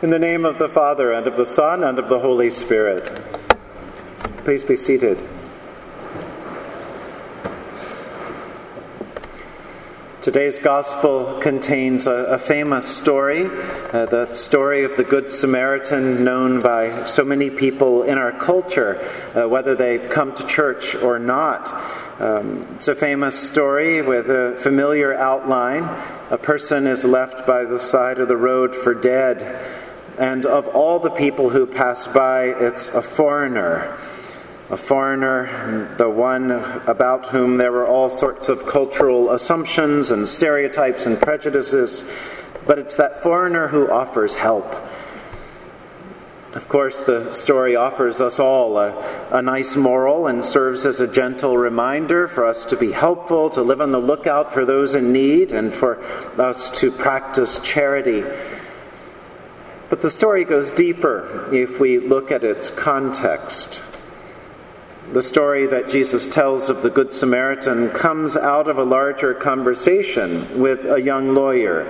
In the name of the Father, and of the Son, and of the Holy Spirit. Please be seated. Today's Gospel contains a, a famous story, uh, the story of the Good Samaritan, known by so many people in our culture, uh, whether they come to church or not. Um, it's a famous story with a familiar outline. A person is left by the side of the road for dead and of all the people who pass by, it's a foreigner. A foreigner, the one about whom there were all sorts of cultural assumptions and stereotypes and prejudices, but it's that foreigner who offers help. Of course, the story offers us all a, a, nice moral and serves as a gentle reminder for us to be helpful, to live on the lookout for those in need, and for us to practice charity. But the story goes deeper if we look at its context. The story that Jesus tells of the Good Samaritan comes out of a larger conversation with a young lawyer.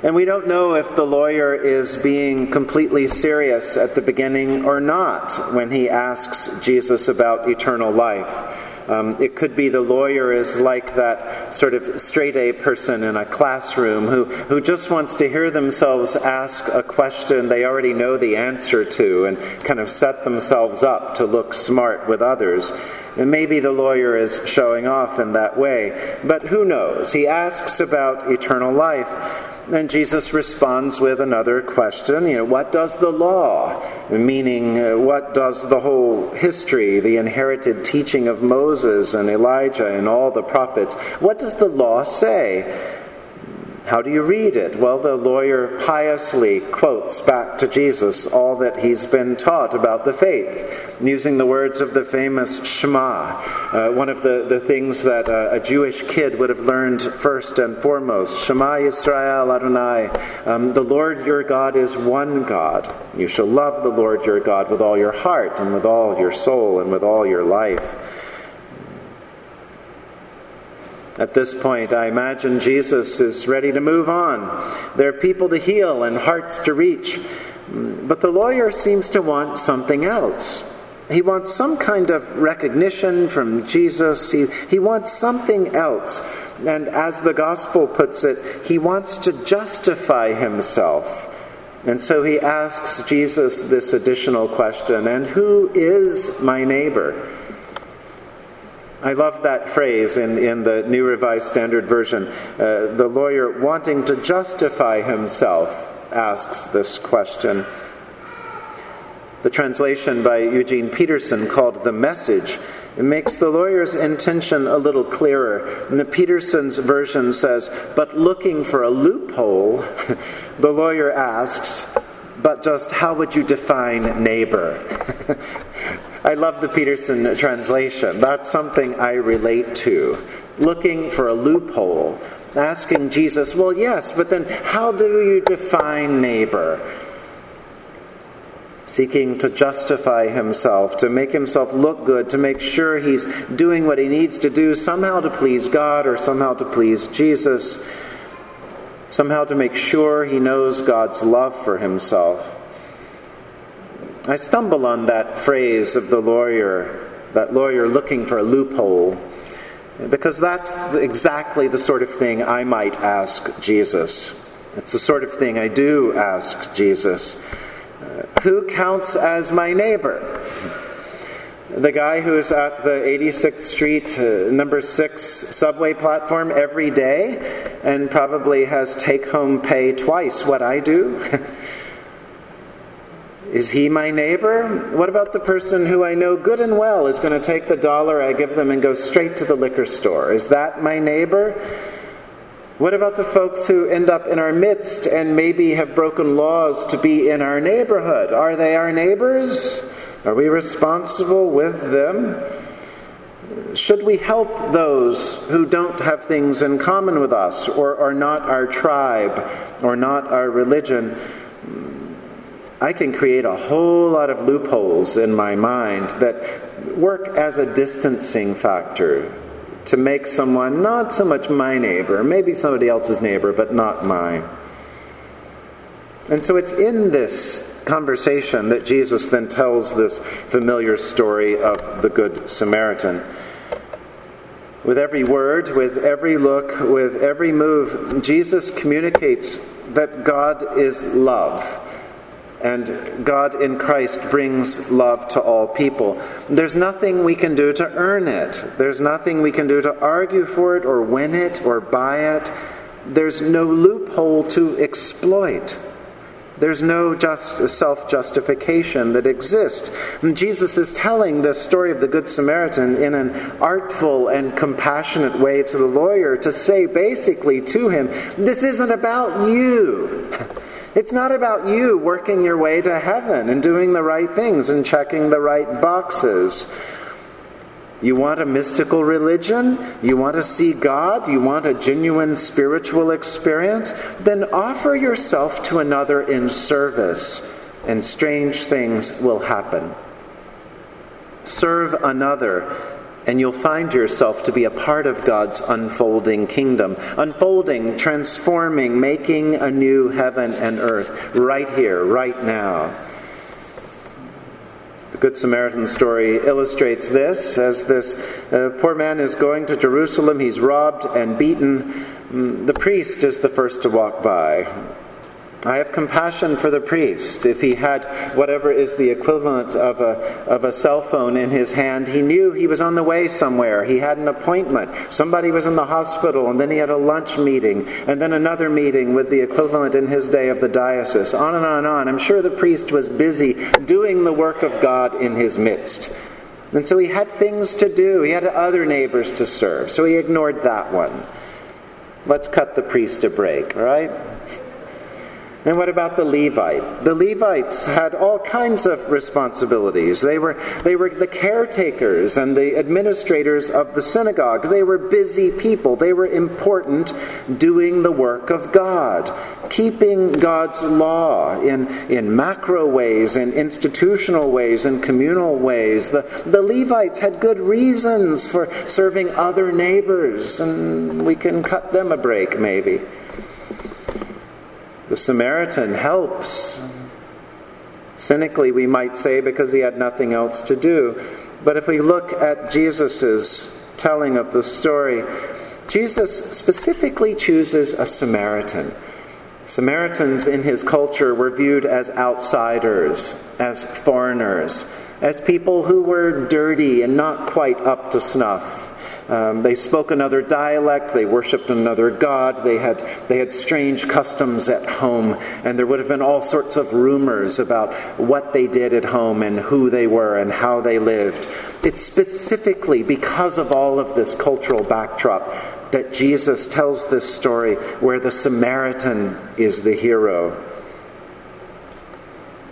And we don't know if the lawyer is being completely serious at the beginning or not when he asks Jesus about eternal life. Um, it could be the lawyer is like that sort of straight A person in a classroom who, who just wants to hear themselves ask a question they already know the answer to and kind of set themselves up to look smart with others. And maybe the lawyer is showing off in that way. But who knows? He asks about eternal life. Then Jesus responds with another question. You know, what does the law, meaning uh, what does the whole history, the inherited teaching of Moses and Elijah and all the prophets, what does the law say? How do you read it? Well, the lawyer piously quotes back to Jesus all that he's been taught about the faith, using the words of the famous Shema, uh, one of the, the things that uh, a Jewish kid would have learned first and foremost. Shema Yisrael Adonai, um, the Lord your God is one God. You shall love the Lord your God with all your heart and with all your soul and with all your life. At this point, I imagine Jesus is ready to move on. There are people to heal and hearts to reach. But the lawyer seems to want something else. He wants some kind of recognition from Jesus. He, he wants something else. And as the gospel puts it, he wants to justify himself. And so he asks Jesus this additional question And who is my neighbor? I love that phrase in, in the New Revised Standard Version. Uh, the lawyer, wanting to justify himself, asks this question. The translation by Eugene Peterson called The Message it makes the lawyer's intention a little clearer. And the Peterson's version says, But looking for a loophole, the lawyer asked, But just how would you define neighbor? I love the Peterson translation. That's something I relate to. Looking for a loophole, asking Jesus, well, yes, but then how do you define neighbor? Seeking to justify himself, to make himself look good, to make sure he's doing what he needs to do, somehow to please God or somehow to please Jesus, somehow to make sure he knows God's love for himself. I stumble on that phrase of the lawyer, that lawyer looking for a loophole, because that's exactly the sort of thing I might ask Jesus. It's the sort of thing I do ask Jesus. Uh, who counts as my neighbor? The guy who is at the 86th Street, uh, number 6 subway platform every day and probably has take home pay twice what I do? Is he my neighbor? What about the person who I know good and well is going to take the dollar I give them and go straight to the liquor store? Is that my neighbor? What about the folks who end up in our midst and maybe have broken laws to be in our neighborhood? Are they our neighbors? Are we responsible with them? Should we help those who don't have things in common with us or are not our tribe or not our religion? I can create a whole lot of loopholes in my mind that work as a distancing factor to make someone not so much my neighbor, maybe somebody else's neighbor, but not mine. And so it's in this conversation that Jesus then tells this familiar story of the Good Samaritan. With every word, with every look, with every move, Jesus communicates that God is love. And God in Christ brings love to all people. There's nothing we can do to earn it. There's nothing we can do to argue for it or win it or buy it. There's no loophole to exploit. There's no just self justification that exists. And Jesus is telling the story of the Good Samaritan in an artful and compassionate way to the lawyer to say basically to him, This isn't about you. It's not about you working your way to heaven and doing the right things and checking the right boxes. You want a mystical religion? You want to see God? You want a genuine spiritual experience? Then offer yourself to another in service, and strange things will happen. Serve another, and you'll find yourself to be a part of God's unfolding kingdom, unfolding, transforming, making a new heaven and earth right here, right now. The Good Samaritan story illustrates this as this uh, poor man is going to Jerusalem. He's robbed and beaten. Mm, the priest is the first to walk by. I have compassion for the priest. If he had whatever is the equivalent of a, of a cell phone in his hand, he knew he was on the way somewhere. He had an appointment. Somebody was in the hospital, and then he had a lunch meeting, and then another meeting with the equivalent in his day of the diocese. On and on and on. I'm sure the priest was busy doing the work of God in his midst. And so he had things to do, he had other neighbors to serve, so he ignored that one. Let's cut the priest a break, right? And what about the Levite? The Levites had all kinds of responsibilities. They were, they were the caretakers and the administrators of the synagogue. They were busy people. They were important doing the work of God, keeping God's law in, in macro ways, in institutional ways, in communal ways. The, the Levites had good reasons for serving other neighbors, and we can cut them a break maybe. The Samaritan helps. Cynically, we might say because he had nothing else to do. But if we look at Jesus' telling of the story, Jesus specifically chooses a Samaritan. Samaritans in his culture were viewed as outsiders, as foreigners, as people who were dirty and not quite up to snuff. Um, they spoke another dialect, they worshipped another god, they had, they had strange customs at home, and there would have been all sorts of rumors about what they did at home and who they were and how they lived. It's specifically because of all of this cultural backdrop that Jesus tells this story where the Samaritan is the hero.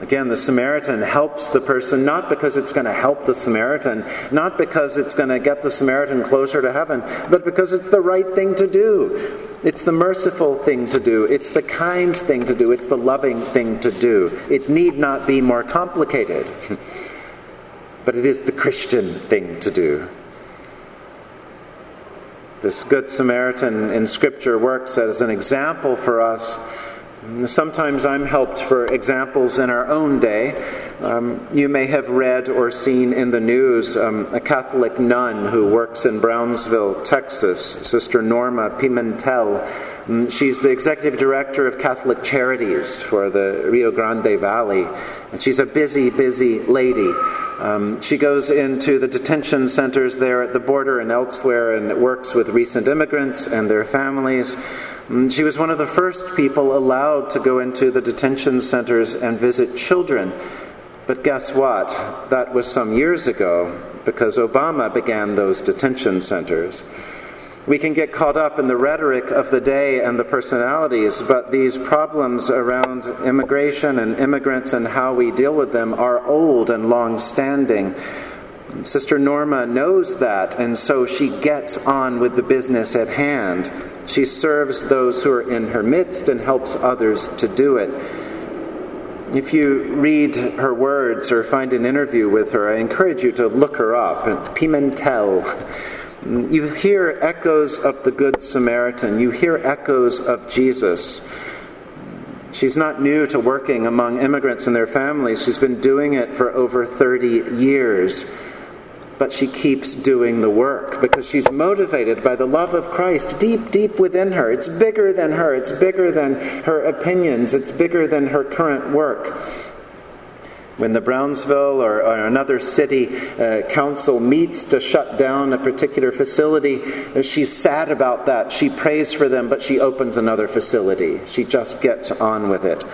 Again, the Samaritan helps the person not because it's going to help the Samaritan, not because it's going to get the Samaritan closer to heaven, but because it's the right thing to do. It's the merciful thing to do. It's the kind thing to do. It's the loving thing to do. It need not be more complicated, but it is the Christian thing to do. This Good Samaritan in Scripture works as an example for us Sometimes I'm helped for examples in our own day. Um, you may have read or seen in the news um, a Catholic nun who works in Brownsville, Texas, Sister Norma Pimentel. Um, she's the executive director of Catholic Charities for the Rio Grande Valley, and she's a busy, busy lady. Um, she goes into the detention centers there at the border and elsewhere and works with recent immigrants and their families. Mm, she was one of the first people allowed to go into the detention centers and visit children. But guess what? That was some years ago because Obama began those detention centers. We can get caught up in the rhetoric of the day and the personalities, but these problems around immigration and immigrants and how we deal with them are old and long standing. Sister Norma knows that, and so she gets on with the business at hand. She serves those who are in her midst and helps others to do it. If you read her words or find an interview with her, I encourage you to look her up. Pimentel. You hear echoes of the Good Samaritan. You hear echoes of Jesus. She's not new to working among immigrants and their families. She's been doing it for over 30 years. But she keeps doing the work because she's motivated by the love of Christ deep, deep within her. It's bigger than her, it's bigger than her opinions, it's bigger than her current work. When the Brownsville or, or another city uh, council meets to shut down a particular facility, uh, she's sad about that. She prays for them, but she opens another facility. She just gets on with it.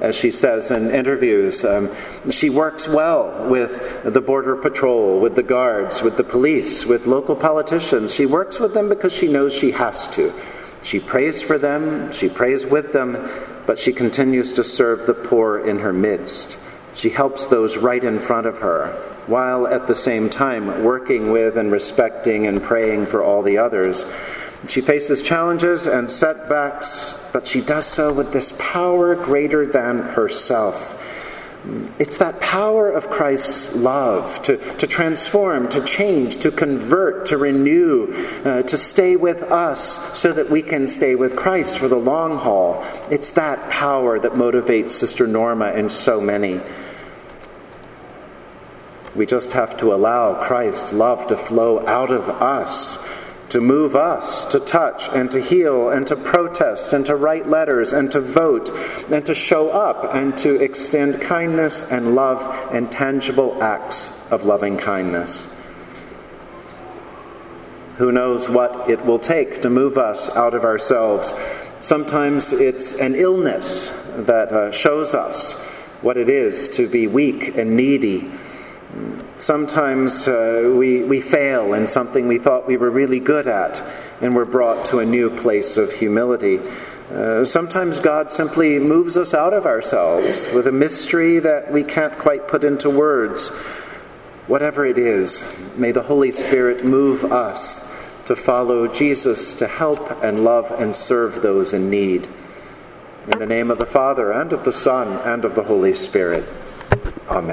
As she says in interviews, um, she works well with the Border Patrol, with the guards, with the police, with local politicians. She works with them because she knows she has to. She prays for them, she prays with them, but she continues to serve the poor in her midst. She helps those right in front of her, while at the same time working with and respecting and praying for all the others. She faces challenges and setbacks, but she does so with this power greater than herself. It's that power of Christ's love to, to transform, to change, to convert, to renew, uh, to stay with us so that we can stay with Christ for the long haul. It's that power that motivates Sister Norma and so many. We just have to allow Christ's love to flow out of us, to move us, to touch and to heal and to protest and to write letters and to vote and to show up and to extend kindness and love and tangible acts of loving kindness. Who knows what it will take to move us out of ourselves? Sometimes it's an illness that uh, shows us what it is to be weak and needy Sometimes uh, we, we fail in something we thought we were really good at, and we're brought to a new place of humility. Uh, sometimes God simply moves us out of ourselves with a mystery that we can't quite put into words. Whatever it is, may the Holy Spirit move us to follow Jesus, to help and love and serve those in need. In the name of the Father, and of the Son, and of the Holy Spirit. Amen.